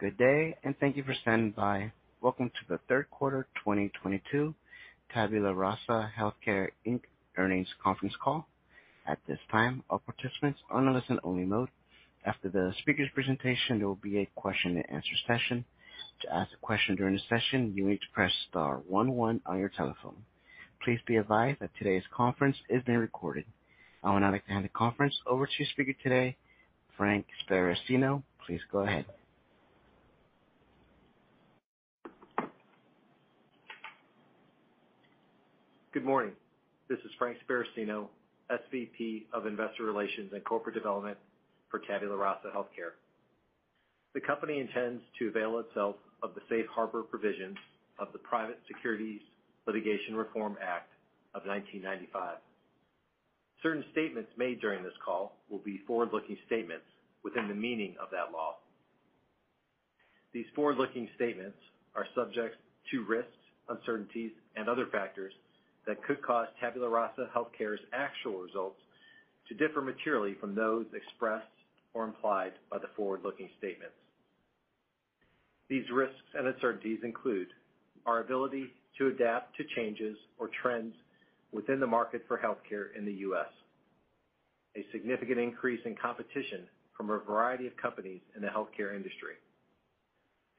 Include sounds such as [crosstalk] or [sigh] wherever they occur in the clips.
Good day, and thank you for standing by. Welcome to the third quarter 2022 Tabula Rasa HealthCare, Inc. earnings conference call. At this time, all participants are on a listen-only mode. After the speaker's presentation, there will be a question-and-answer session. To ask a question during the session, you need to press star one one on your telephone. Please be advised that today's conference is being recorded. I would now like to hand the conference over to your speaker today, Frank Sparacino. Please go ahead. Good morning. This is Frank Sparacino, SVP of Investor Relations and Corporate Development for Tabula Rasa HealthCare. The company intends to avail itself of the safe harbor provisions of the Private Securities Litigation Reform Act of 1995. Certain statements made during this call will be forward-looking statements within the meaning of that law. These forward-looking statements are subject to risks, uncertainties, and other factors that could cause Tabula Rasa HealthCare's actual results to differ materially from those expressed or implied by the forward-looking statements. These risks and uncertainties include our ability to adapt to changes or trends within the market for healthcare in the U.S., a significant increase in competition from a variety of companies in the healthcare industry,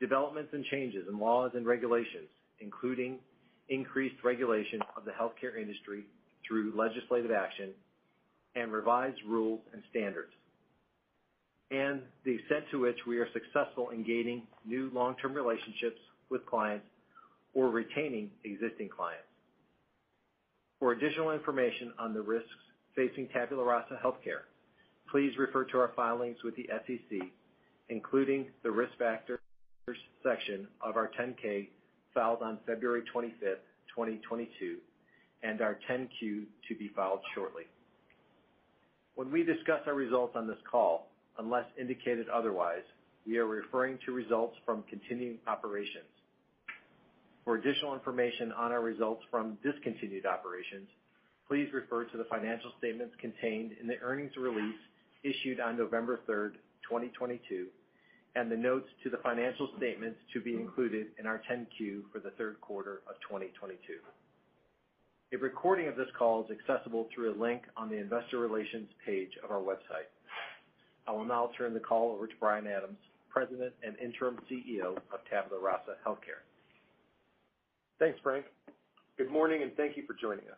developments and changes in laws and regulations, including increased regulation of the healthcare industry through legislative action and revised rules and standards, and the extent to which we are successful in gaining new long-term relationships with clients or retaining existing clients. For additional information on the risks facing Tabula Rasa HealthCare, please refer to our filings with the SEC, including the Risk Factors section of our 10-K filed on February 25th, 2022, and our 10-Q to be filed shortly. When we discuss our results on this call, unless indicated otherwise, we are referring to results from continuing operations. For additional information on our results from discontinued operations, please refer to the financial statements contained in the earnings release issued on November 3rd, 2022, and the notes to the financial statements to be included in our 10-Q for the third quarter of 2022. A recording of this call is accessible through a link on the investor relations page of our website. I will now turn the call over to Brian Adams, President and Interim CEO of Tabula Rasa HealthCare. Thanks, Frank. Good morning, and thank you for joining us.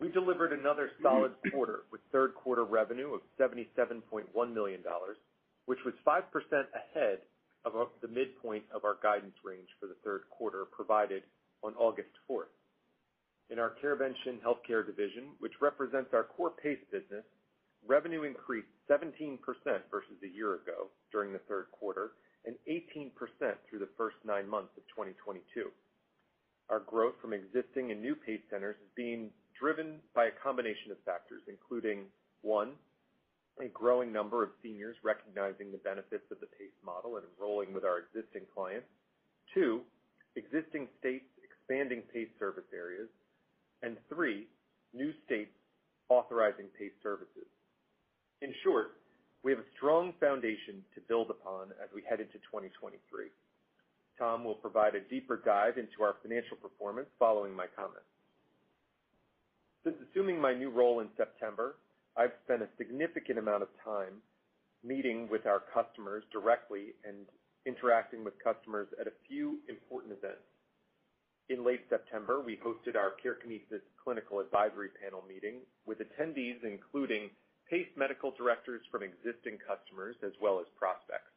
We delivered another solid quarter with third quarter revenue of $77.1 million, which was 5% ahead of uh, the midpoint of our guidance range for the third quarter provided on August 4th. In our CareVention HealthCare division, which represents our core PACE business, revenue increased 17% versus a year ago during the third quarter and 18% through the first nine months of 2022. Our growth from existing and new PACE centers is being driven by a combination of factors, including, one, a growing number of seniors recognizing the benefits of the PACE model and enrolling with our existing clients. Two, existing states expanding PACE service areas. Three, new states authorizing PACE services. In short, we have a strong foundation to build upon as we head into 2023. Tom will provide a deeper dive into our financial performance following my comments. Since assuming my new role in September, I've spent a significant amount of time meeting with our customers directly and interacting with customers at a few important events. In late September, we hosted our CareKinesis Clinical Advisory Panel meeting with attendees, including PACE medical directors from existing customers as well as prospects.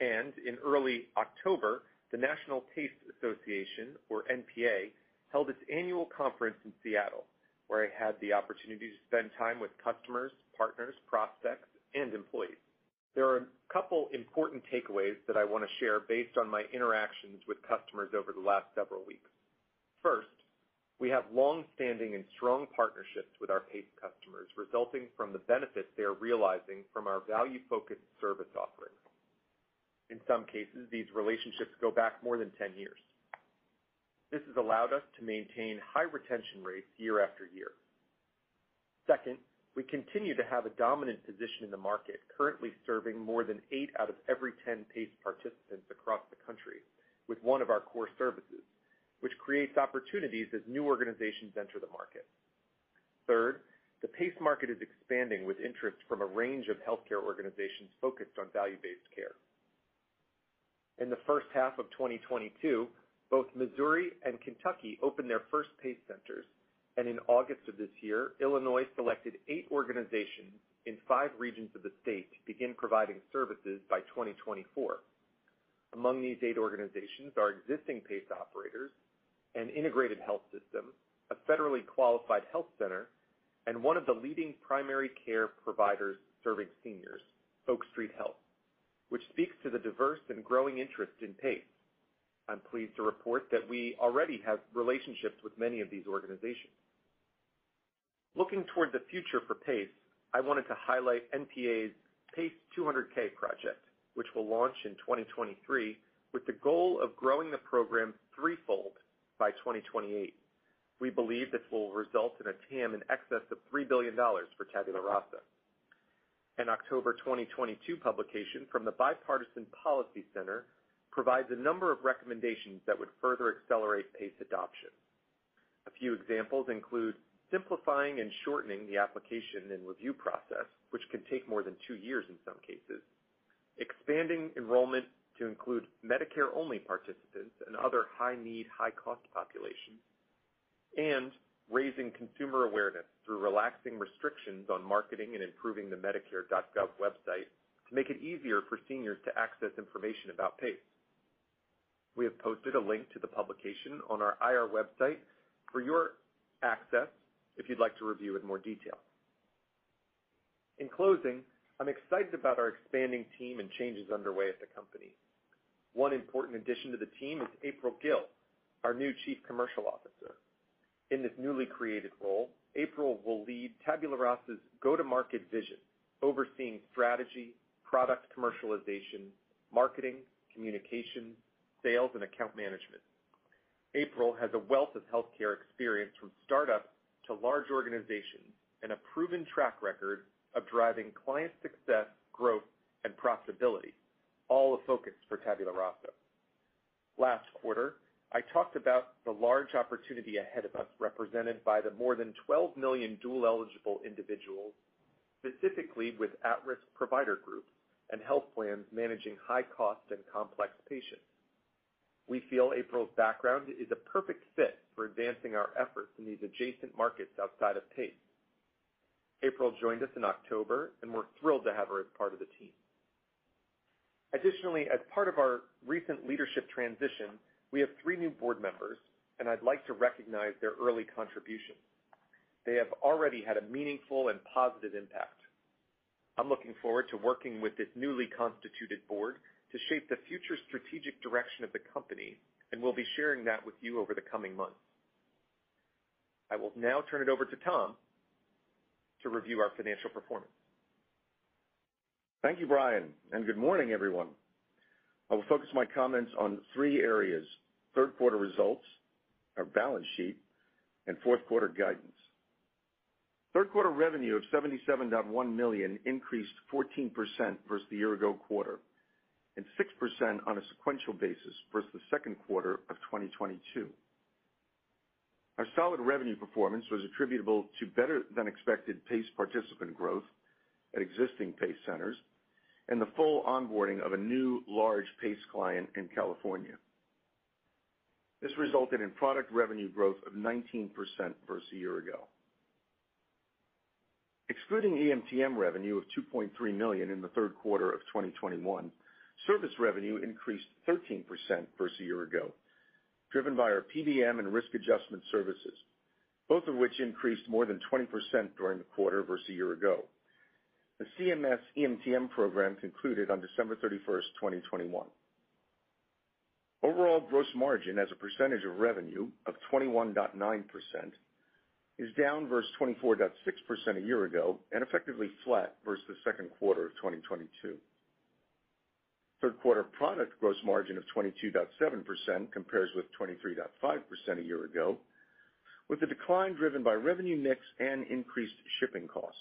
And in early October, the National PACE Association, or NPA, held its annual conference in Seattle, where I had the opportunity to spend time with customers, partners, prospects, and employees. There are a couple important takeaways that I wanna share based on my interactions with customers over the last several weeks. First, we have long-standing and strong partnerships with our PACE customers, resulting from the benefits they are realizing from our value-focused service offerings. In some cases, these relationships go back more than 10 years. This has allowed us to maintain high retention rates year after year. Second, We continue to have a dominant position in the market, currently serving more than eight out of every 10 PACE participants across the country with one of our core services, which creates opportunities as new organizations enter the market. Third, the PACE market is expanding with interest from a range of healthcare organizations focused on value-based care. In the first half of 2022, both Missouri and Kentucky opened their first PACE centers, and in August of this year, Illinois selected eight organizations in five regions of the state to begin providing services by 2024. Among these eight organizations are existing PACE operators, an integrated health system, a federally qualified health center, and one of the leading primary care providers serving seniors, Oak Street Health, which speaks to the diverse and growing interest in PACE. I'm pleased to report that we already have relationships with many of these organizations. Looking toward the future for PACE, I wanted to highlight NPA's PACE 200K project, which will launch in 2023 with the goal of growing the program threefold by 2028. We believe this will result in a TAM in excess of $3 billion for Tabula Rasa. An October 2022 publication from the Bipartisan Policy Center provides a number of recommendations that would further accelerate PACE adoption. A few examples include simplifying and shortening the application and review process, which can take more than two years in some cases, expanding enrollment to include Medicare-only participants and other high-need, high-cost populations, and raising consumer awareness through relaxing restrictions on marketing and improving the medicare.gov website to make it easier for seniors to access information about PACE. We have posted a link to the publication on our IR website for your access if you'd like to review it in more detail. In closing, I'm excited about our expanding team and changes underway at the company. One important addition to the team is April Gill, our new Chief Commercial Officer. In this newly created role, April will lead Tabula Rasa's go-to-market vision, overseeing strategy, product commercialization, marketing, communication, sales, and account management. April has a wealth of healthcare experience from startups to large organizations and a proven track record of driving client success, growth, and profitability, all a focus for Tabula Rasa. Last quarter, I talked about the large opportunity ahead of us, represented by the more than 12 million dual-eligible individuals, specifically with at-risk provider groups and health plans managing high cost and complex patients. We feel April's background is a perfect fit for advancing our efforts in these adjacent markets outside of PACE. April joined us in October, and we're thrilled to have her as part of the team. Additionally, as part of our recent leadership transition, we have three new board members, and I'd like to recognize their early contributions. They have already had a meaningful and positive impact. I'm looking forward to working with this newly constituted board to shape the future strategic direction of the company, and we'll be sharing that with you over the coming months. I will now turn it over to Tom to review our financial performance. Thank you, Brian, and good morning, everyone. I will focus my comments on three areas, third quarter results, our balance sheet, and fourth quarter guidance. Third quarter revenue of 77.1 million increased 14% versus the year ago quarter, and 6% on a sequential basis versus the second quarter of 2022. Our solid revenue performance was attributable to better than expected PACE participant growth at existing PACE centers and the full onboarding of a new large PACE client in California. This resulted in product revenue growth of 19% versus a year ago. Excluding EMTM revenue of 2.3 million in the third quarter of 2021, service revenue increased 13% versus a year ago, driven by our PBM and risk adjustment services, both of which increased more than 20% during the quarter versus a year ago. The CMS EMTM program concluded on December 31, 2021. Overall gross margin as a percentage of revenue of 21.9% is down versus 24.6% a year ago and effectively flat versus the second quarter of 2022. Third quarter product gross margin of 22.7% compares with 23.5% a year ago, with the decline driven by revenue mix and increased shipping costs.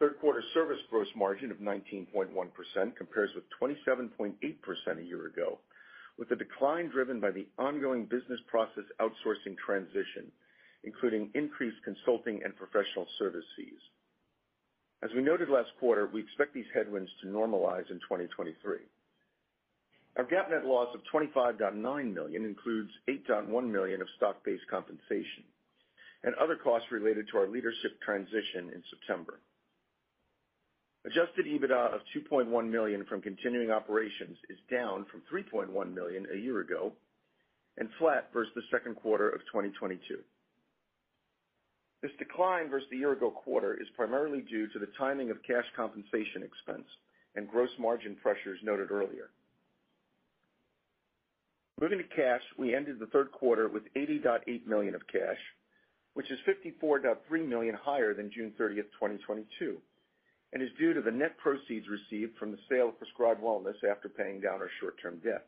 Third quarter service gross margin of 19.1% compares with 27.8% a year ago, with the decline driven by the ongoing business process outsourcing transition, including increased consulting and professional service fees. As we noted last quarter, we expect these headwinds to normalize in 2023. Our GAAP net loss of 25.9 million includes 8.1 million of stock-based compensation and other costs related to our leadership transition in September. Adjusted EBITDA of 2.1 million from continuing operations is down from 3.1 million a year ago and flat versus the second quarter of 2022. This decline versus the year ago quarter is primarily due to the timing of cash compensation expense and gross margin pressures noted earlier. Moving to cash, we ended the third quarter with 80.8 million of cash, which is 54.3 million higher than June 30, 2022, and is due to the net proceeds received from the sale of PrescribeWellness after paying down our short-term debt.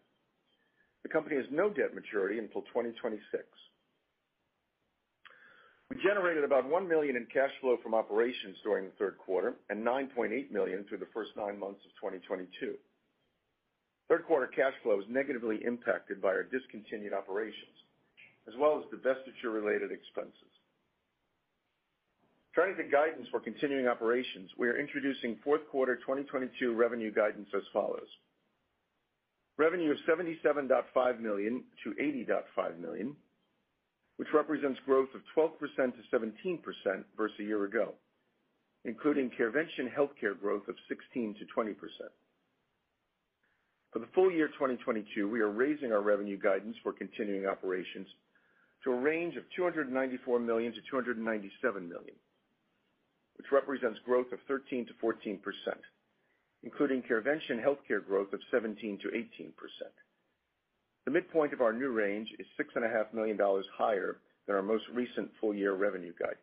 The company has no debt maturity until 2026. We generated about 1 million in cash flow from operations during the third quarter and 9.8 million through the first nine months of 2022. Third quarter cash flow was negatively impacted by our discontinued operations as well as divestiture-related expenses. Turning to guidance for continuing operations, we are introducing fourth quarter 2022 revenue guidance as follows. Revenue of $77.5 million-$80.5 million, which represents growth of 12%-17% versus a year ago, including CareVention HealthCare growth of 16%-20%. For the full year 2022, we are raising our revenue guidance for continuing operations to a range of $294 million-$297 million, which represents growth of 13%-14%, including CareVention HealthCare growth of 17%-18%. The midpoint of our new range is $6.5 million higher than our most recent full year revenue guidance.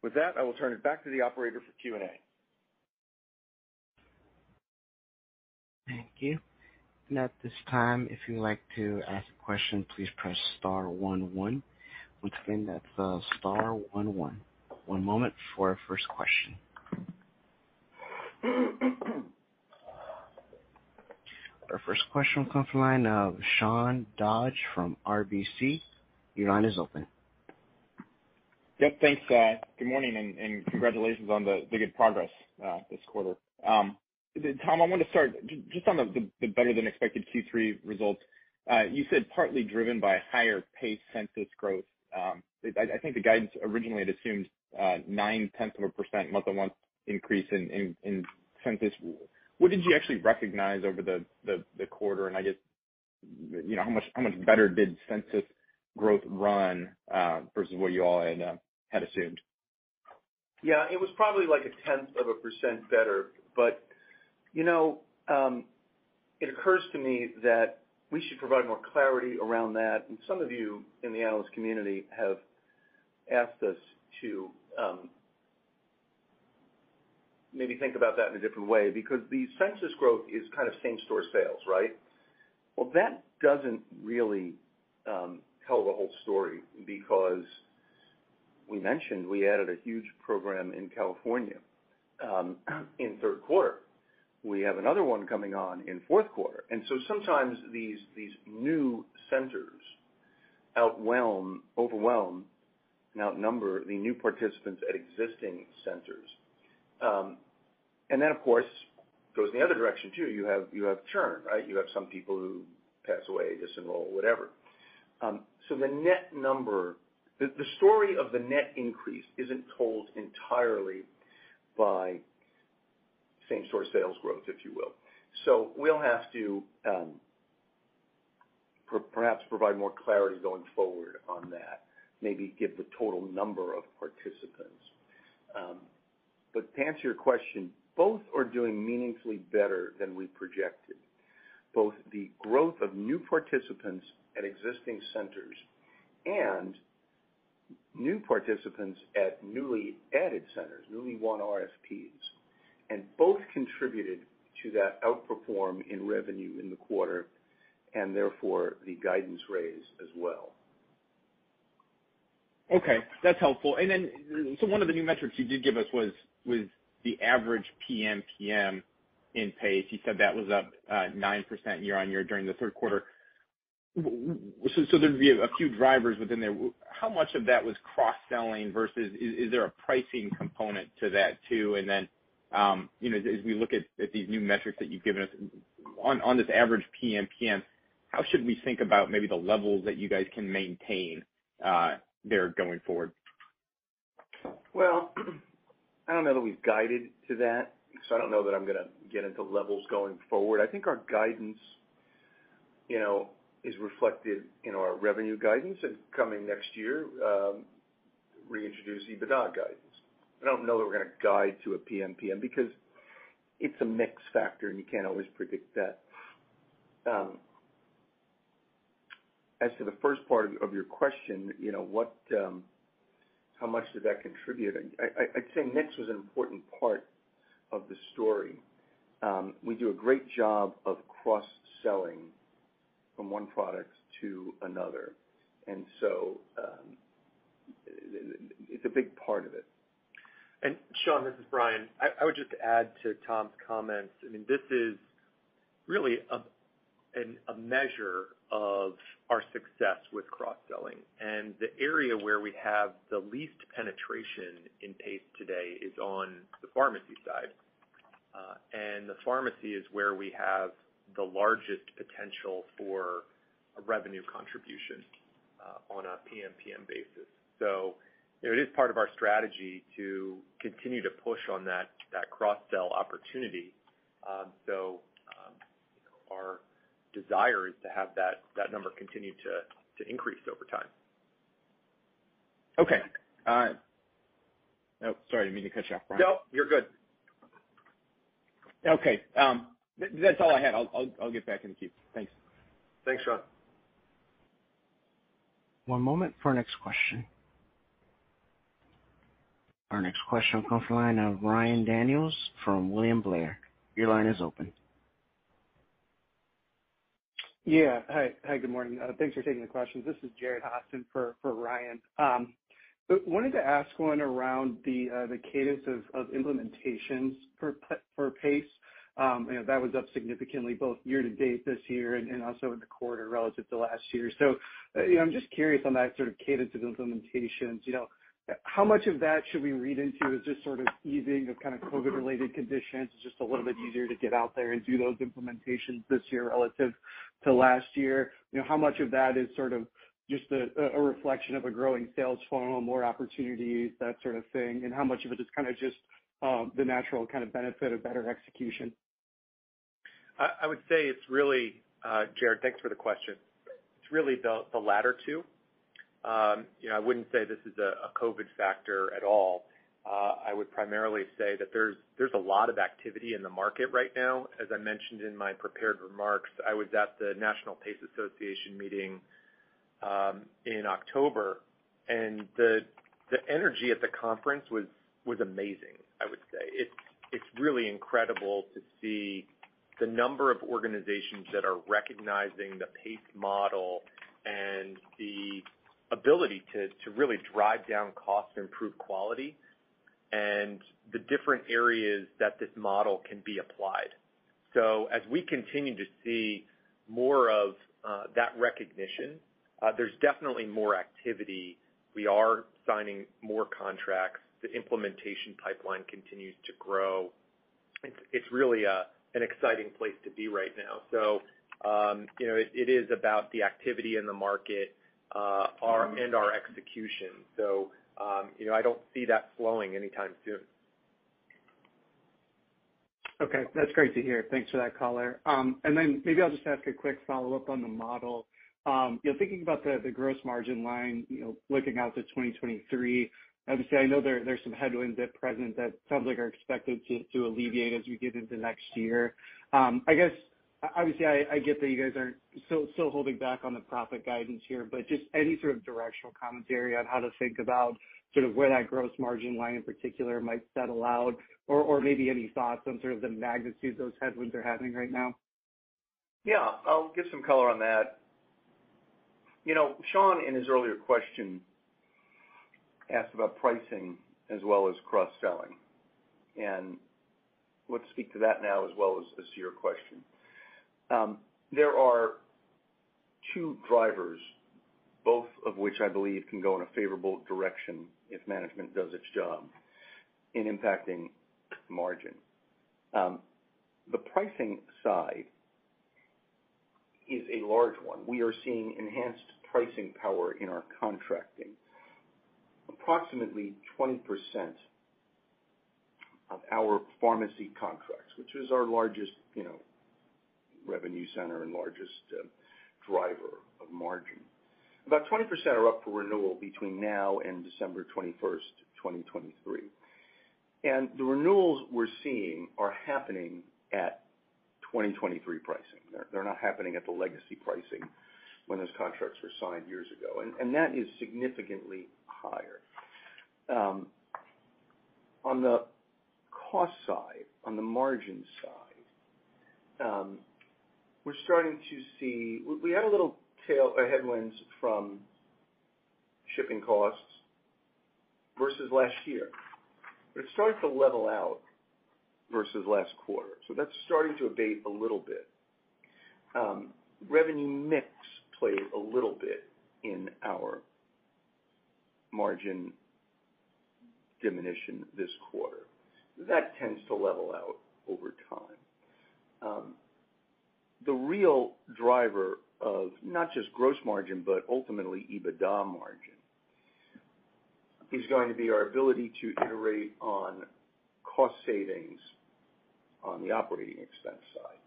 With that, I will turn it back to the operator for Q&A. Thank you. At this time, if you'd like to ask a question, please press star one one. Once again, that's uh, star one one. One moment for our first question. [clears throat] Our first question comes from the line of Sean Dodge from RBC. Your line is open. Yep. Thanks. Uh, good morning and congratulations on the good progress uh, this quarter. Um, Tom, I want to start just on the better than expected Q3 results. Uh, you said partly driven by higher PACE census growth. Um, I think the guidance originally had assumed 0.9% month-on-month increase in census. What did you actually recognize over the quarter? And I guess, you know, how much better did census growth run uh, versus what you all uh, had assumed? Yeah, it was probably like 0.1% better. But you know, um, it occurs to me that we should provide more clarity around that. And some of you in the analyst community have asked us to um, maybe think about that in a different way because the census growth is kind of same store sales, right? Well, that doesn't really um, tell the whole story because we mentioned we added a huge program in California um, [clears throat] in third quarter. We have another one coming on in fourth quarter. And so sometimes these new centers outwhelm, overwhelm and outnumber the new participants at existing centers. Um, And then of course, goes in the other direction too. You have you have churn, right? You have some people who pass away, disenroll, whatever. Um, so the net number, the story of the net increase isn't told entirely by same store sales growth, if you will. So we'll have to perhaps provide more clarity going forward on that, maybe give the total number of participants. Um but to answer your question, both are doing meaningfully better than we projected. Both the growth of new participants at existing centers and new participants at newly added centers, newly won RFPs, and both contributed to that outperform in revenue in the quarter and therefore the guidance raise as well. Okay, that's helpful. And then so one of the new metrics you did give us was the average PMPM in PACE. You said that was up uh, 9% year-on-year during the third quarter. So there'd be a few drivers within there. How much of that was cross-selling versus is there a pricing component to that too? And then, um, you know, as we look at these new metrics that you've given us on this average PMPM, how should we think about maybe the levels that you guys can maintain uh, there going forward? Well, I don't know that we've guided to that, so I don't know that I'm gonna get into levels going forward. I think our guidance, you know, is reflected in our revenue guidance and coming next year, um reintroduce EBITDA guidance. I don't know that we're gonna guide to a PMPM because it's a mix factor, and you can't always predict that. As to the first part of your question, you know, what, how much did that contribute? I'd say mix was an important part of the story. Um, we do a great job of cross-selling from one product to another. And so um, it's a big part of it. And Sean, this is Brian. I would just add to Tom's comments. I mean, this is really a measure of our success with cross-selling. And the area where we have the least penetration in PACE today is on the pharmacy side. Uh and the pharmacy is where we have the largest potential for a revenue contribution uh, on a PMPM basis. So it is part of our strategy to continue to push on that cross-sell opportunity. Um, so um, our desire is to have that number continue to increase over time. Okay. Uh, oh, sorry, didn't mean to cut you off, Brian. No, you're good. Okay. Um, that's all I had. I'll get back in the queue. Thanks. Thanks, Sean. One moment for our next question. Our next question comes from the line of Ryan Daniels from William Blair. Your line is open. Yeah. Hi, good morning. Thanks for taking the questions. This is Jared Haase for Ryan. Um wanted to ask one around the uh the cadence of of implementations for PACE. You know, that was up significantly both year to date this year and also in the quarter relative to last year. So you know, I'm just curious on that sort of cadence of implementations. You know, how much of that should we read into as just sort of easing of kind of COVID-related conditions, It's just a little bit easier to get out there and do those implementations this year relative to last year? You know, how much of that is sort of just a reflection of a growing sales funnel, more opportunities, that sort of thing? And how much of it is kind of just um, the natural kind of benefit of better execution? I would say it's really, uh, Jared, thanks for the question. It's really the the latter two. Um, know, I wouldn't say this is a COVID factor at all. Uh, I would primarily say that there's a lot of activity in the market right now. As I mentioned in my prepared remarks, I was at the National PACE Association meeting um, in October, and the energy at the conference was amazing, I would say. It's really incredible to see the number of organizations that are recognizing the PACE model and the ability to really drive down costs and improve quality and the different areas that this model can be applied. So as we continue to see more of uh, that recognition, uh, there's definitely more activity. We are signing more contracts. The implementation pipeline continues to grow. It's it's really a an exciting place to be right now. So um you know, it is about the activity in the market Uh, and our execution. So um you know, I don't see that slowing anytime soon. Okay. That's great to hear. Thanks for that color. Um, maybe I'll just ask a quick follow-up on the model. Um, you know, thinking about the gross margin line, you know, looking out to 2023, obviously I know there there's some headwinds at present that sounds like are expected to alleviate as we get into next year. Um, I guess, obviously I get that you guys aren't still holding back on the profit guidance here, but just any sort of directional commentary on how to think about sort of where that gross margin line in particular might settle out or maybe any thoughts on sort of the magnitude those headwinds are having right now. Yeah, I'll give some color on that. You know, Sean, in his earlier question, asked about pricing as well as cross-selling. And let's speak to that now as well as to your question. There are two drivers, both of which I believe can go in a favorable direction if management does its job in impacting margin. Um the pricing side is a large one. We are seeing enhanced pricing power in our contracting. Approximately 20% of our pharmacy contracts, which is our largest, you know, revenue center and largest uh, driver of margin. About 20% are up for renewal between now and December 21st, 2023. The renewals we're seeing are happening at 2023 pricing. They're not happening at the legacy pricing when those contracts were signed years ago. And that is significantly higher. Um, on the cost side, on the margin side, um, we're starting to see. We had a little tail uh, headwinds from shipping costs versus last year, but it started to level out versus last quarter. So that's starting to abate a little bit. Um, revenue mix played a little bit in our margin diminution this quarter. That tends to level out over time. Um, The real driver of not just gross margin, but ultimately EBITDA margin, is going to be our ability to iterate on cost savings on the operating expense side.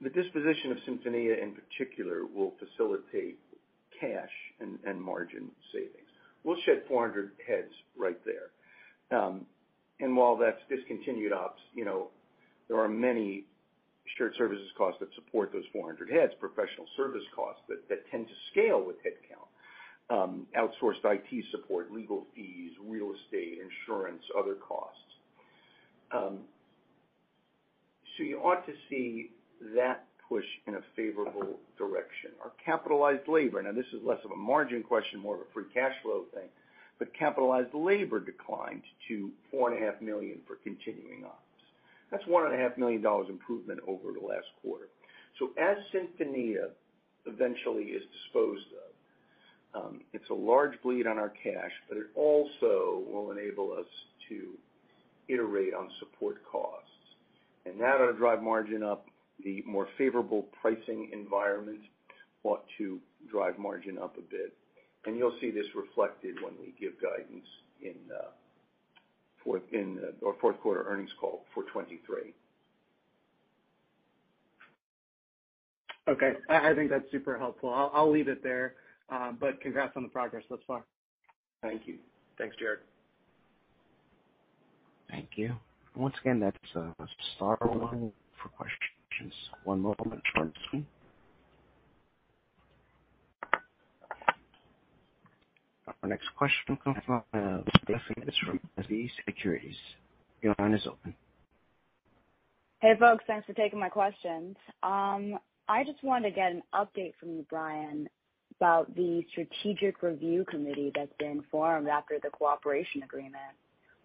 The disposition of SinfoníaRx in particular will facilitate cash and margin savings. We'll shed 400 heads right there. Um and while that's discontinued ops, you know, there are many shared services costs that support those 400 heads, professional service costs that tend to scale with headcount, um, outsourced IT support, legal fees, real estate, insurance, other costs. Um, so you ought to see that push in a favorable direction. Our capitalized labor, now this is less of a margin question, more of a free cash flow thing, but capitalized labor declined to 4.5 million for continuing ops. That's $1.5 million improvement over the last quarter. So as SinfoníaRx eventually is disposed of, um, it's a large bleed on our cash, but it also will enable us to iterate on support costs. And that ought to drive margin up. The more favorable pricing environment ought to drive margin up a bit. And you'll see this reflected when we give guidance in our fourth quarter earnings call for 2023. Okay. I think that's super helpful. I'll leave it there. Um but congrats on the progress thus far. Thank you. Thanks, Jared. Thank you. Once again, that's star one for questions. One moment for questions. Our next question comes from uh, Stephanie Davis from SVB Securities. Your line is open. Hey, folks. Thanks for taking my questions. Um, I just wanted to get an update from you, Brian, about the strategic review committee that's been formed after the cooperation agreement.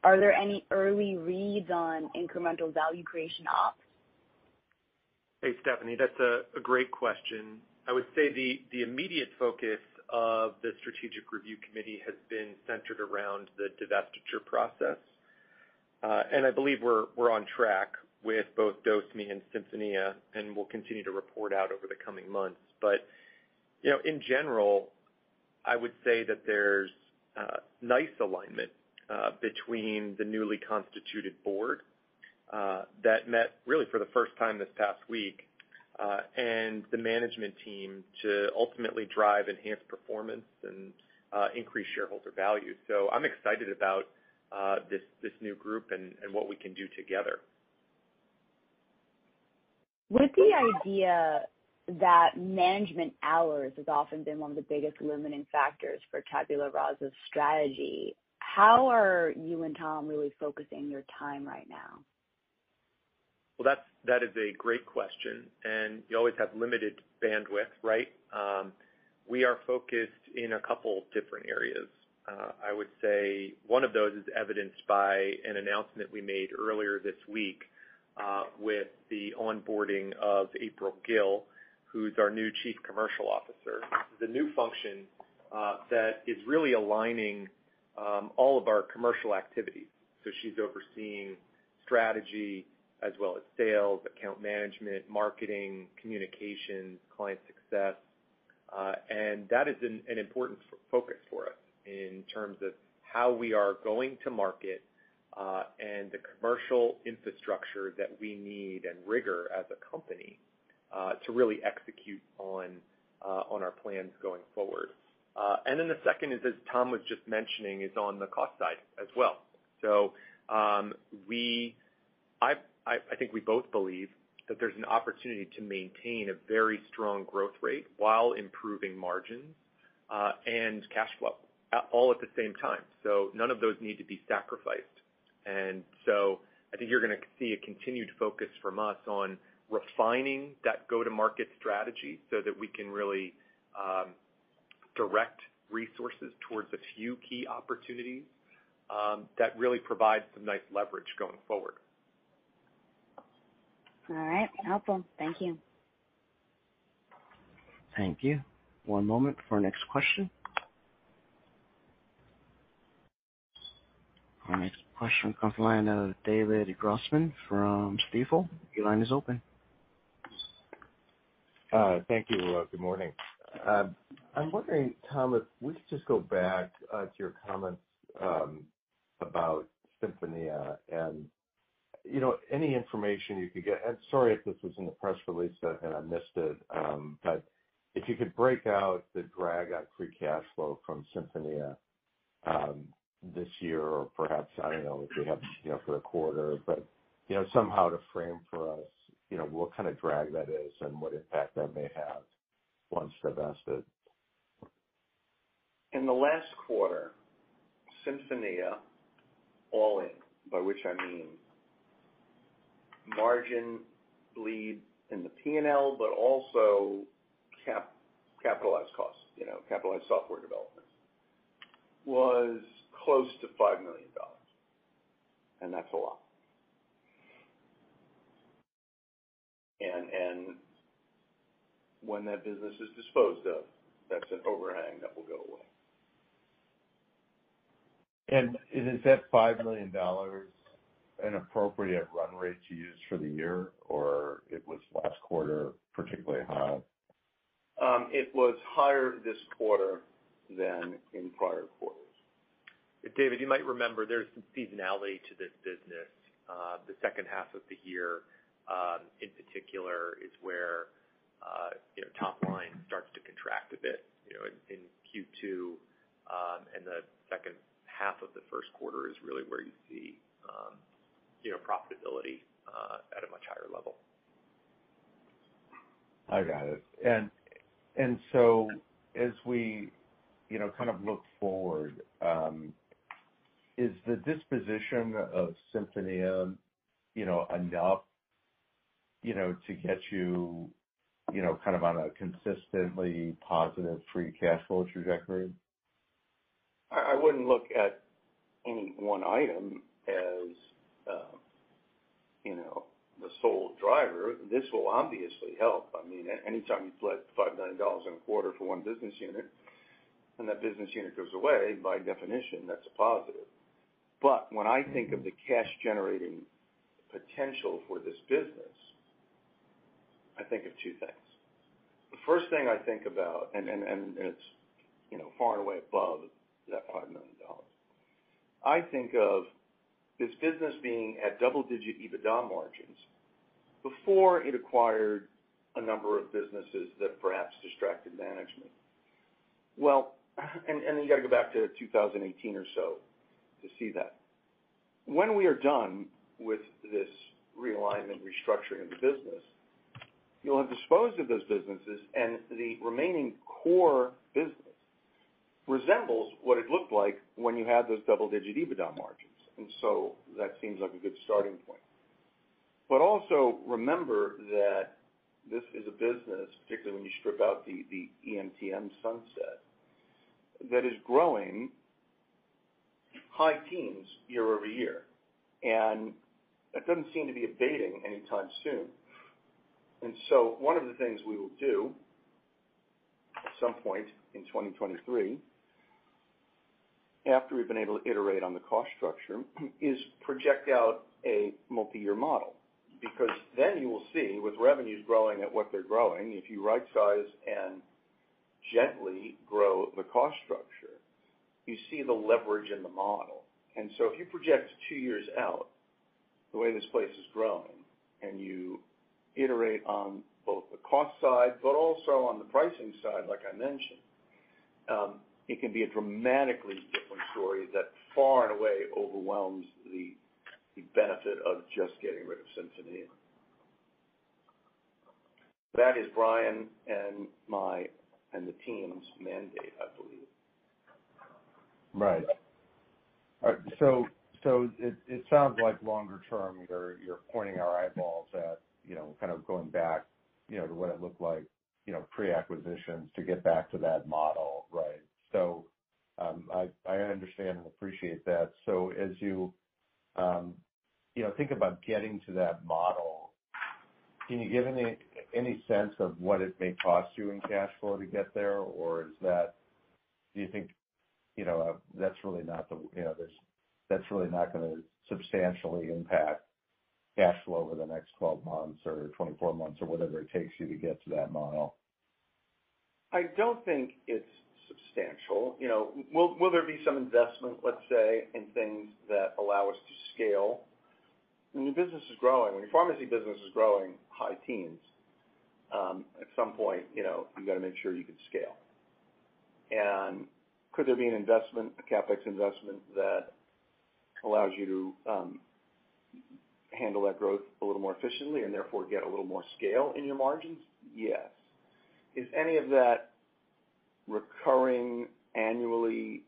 Are there any early reads on incremental value creation ops? Hey, Stephanie, that's a great question. I would say the immediate focus of the strategic review committee has been centered around the divestiture process. And I believe we're we're on track with both DoseMe and SinfoníaRx, and we'll continue to report out over the coming months. But you know, in general, I would say that there's uh, nice alignment uh, between the newly constituted board uh, that met really for the first time this past week and the management team to ultimately drive enhanced performance and increase shareholder value. So I'm excited about uh this this new group and what we can do together. With the idea that management hours has often been one of the biggest limiting factors for Tabula Rasa's strategy, how are you and Tom really focusing your time right now? Well, that is that is a great question, and you always have limited bandwidth, right? Um, we are focused in a couple different areas. Uh, I would say one of those is evidenced by an announcement we made earlier this week uh, with the onboarding of April Gill, who's our new Chief Commercial Officer. The new function uh, that is really aligning um, all of our commercial activities. So she's overseeing strategy as well as sales, account management, marketing, communications, client success. Uh and that is an important focus for us in terms of how we are going to market and the commercial infrastructure that we need and rigor as a company to really execute on our plans going forward. Uh and then the second is, as Tom was just mentioning, is on the cost side as well. I think we both believe that there's an opportunity to maintain a very strong growth rate while improving margins uh, and cash flow uh, all at the same time. So none of those need to be sacrificed. And so I think you're gonna see a continued focus from us on refining that go-to-market strategy so that we can really um, direct resources towards a few key opportunities um, that really provide some nice leverage going forward. All right. Helpful. Thank you. Thank you. One moment for our next question. Our next question comes from the line of David Grossman from Stifel. Your line is open. Uh, thank you. Uh, good morning. Um, I'm wondering, Tom, if we could just go back uh, to your comments um, about SinfoníaRx and, you know, any information you could get. And sorry if this was in the press release and I missed it. Um, but if you could break out the drag on free cash flow from SinfoníaRx um, this year or perhaps, I don't know if you have, you know, for the quarter, but, you know, somehow to frame for us, you know, what kind of drag that is and what impact that may have once divested. In the last quarter, SinfoníaRx all in, by which I mean margin bleed in the P&L, but also capitalized costs, you know, capitalized software development, was close to $5 million, and that's a lot. And and when that business is disposed of, that's an overhang that will go away. Is that $5 million an appropriate run rate to use for the year, or it was last quarter particularly high? Um, it was higher this quarter than in prior quarters. David, you might remember there's some seasonality to this business. Uh, the second half of the year, um, in particular, is where, uh, you know, top line starts to contract a bit, you know, in Q2. Um, and The second half of the first quarter is really where you see, you know, profitability uh, at a much higher level. I got it. And and so as we, you know, kind of look forward, um, is the disposition of SinfoníaRx, you know, enough, you know, to get you, you know, kind of on a consistently positive free cash flow trajectory? I wouldn't look at any one item as, Um, you know, the sole driver. This will obviously help. I mean, anytime you put $5 million in a quarter for one business unit and that business unit goes away, by definition, that's a positive. But when I think of the cash generating potential for this business, I think of two things. The first thing I think about, and it's, you know, far and away above that $5 million. I think of this business being at double-digit EBITDA margins before it acquired a number of businesses that perhaps distracted management. Well, and you gotta go back to 2018 or so to see that. When we are done with this realignment, restructuring of the business, you'll have disposed of those businesses, and the remaining core business resembles what it looked like when you had those double-digit EBITDA margins. And so that seems like a good starting point. But also remember that this is a business, particularly when you strip out the EMTM sunset, that is growing high teens year-over-year, and that doesn't seem to be abating anytime soon. And so one of the things we will do at some point in 2023, after we've been able to iterate on the cost structure, [clears throat] is project out a multi-year model. Because then you will see with revenues growing at what they're growing, if you right size and gently grow the cost structure, you see the leverage in the model. And so if you project two years out the way this place is growing, and you iterate on both the cost side but also on the pricing side, like I mentioned, um, it can be a dramatically different story that far and away overwhelms the benefit of just getting rid of SinfoníaRx. That is Brian and my and the team's mandate, I believe. Right. So so it it sounds like longer term, you're pointing our eyeballs at, you know, kind of going back, you know, to what it looked like, you know, pre-acquisitions to get back to that model, right? Um, I understand and appreciate that. So as um, you know, think about getting to that model, can you give any sense of what it may cost you in cash flow to get there? Or is that, do you think, you know, uh, that's really not gonna substantially impact cash flow over the next 12 months or 24 months or whatever it takes you to get to that model? I don't think it's substantial. You know, will there be some investment, let's say, in things that allow us to scale? When your business is growing, when your pharmacy business is growing high teens, um, at some point, you know, you gotta make sure you can scale. And could there be an investment, a CapEx investment that allows you to um, handle that growth a little more efficiently and therefore get a little more scale in your margins? Yes. Is any of that recurring annually?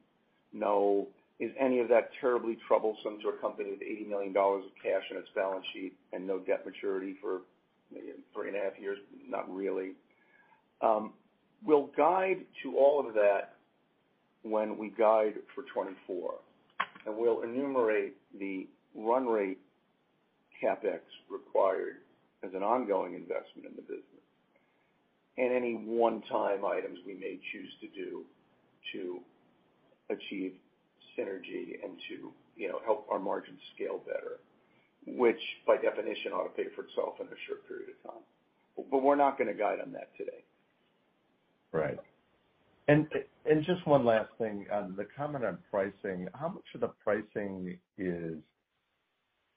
No. Is any of that terribly troublesome to a company with $80 million of cash in its balance sheet and no debt maturity for maybe 3.5 years? Not really. Um, we'll guide to all of that when we guide for 2024, and we'll enumerate the run rate CapEx required as an ongoing investment in the business and any one-time items we may choose to do to achieve synergy and to, you know, help our margins scale better, which by definition ought to pay for itself in a short period of time. But we're not gonna guide on that today. Right. Just one last thing. Um, the comment on pricing, how much of the pricing is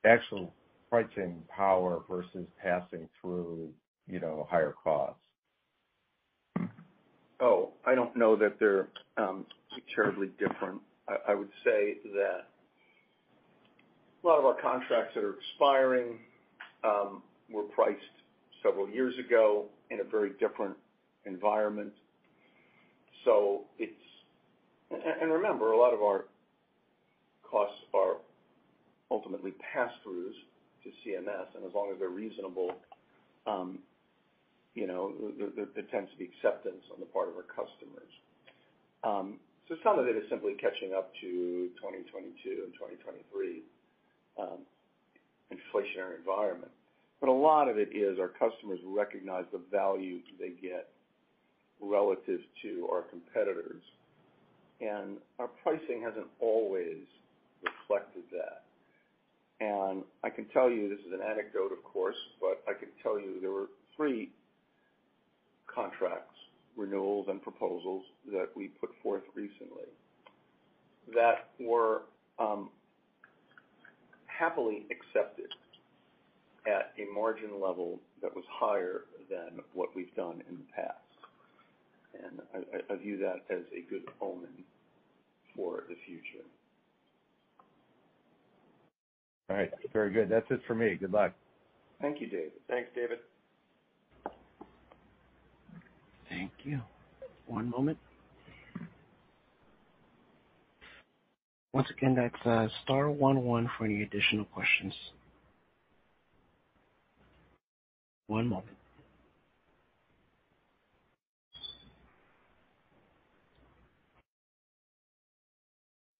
actual pricing power versus passing through, you know, higher costs? Oh, I don't know that they're um, terribly different. I would say that a lot of our contracts that are expiring um, were priced several years ago in a very different environment. So it's and remember, a lot of our costs are ultimately pass-throughs to CMS, and as long as they're reasonable, know, there tends to be acceptance on the part of our customers. Um so some of it is simply catching up to 2022 and 2023 inflationary environment. But a lot of it is our customers recognize the value they get relative to our competitors, and our pricing hasn't always reflected that. And I can tell you, this is an anecdote, of course, but I can tell you there were three contracts, renewals, and proposals that we put forth recently that were um, happily accepted at a margin level that was higher than what we've done in the past. And I view that as a good omen for the future. All right. Very good. That's it for me. Good luck. Thank you, David. Thanks, David. Thank you. One moment. Once again, that's uh, star one one for any additional questions. One moment.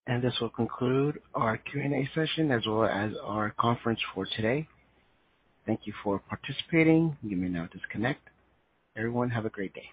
And this will conclude our Q&A session as well as our conference for today. Thank you for participating. You may now disconnect. Everyone, have a great day.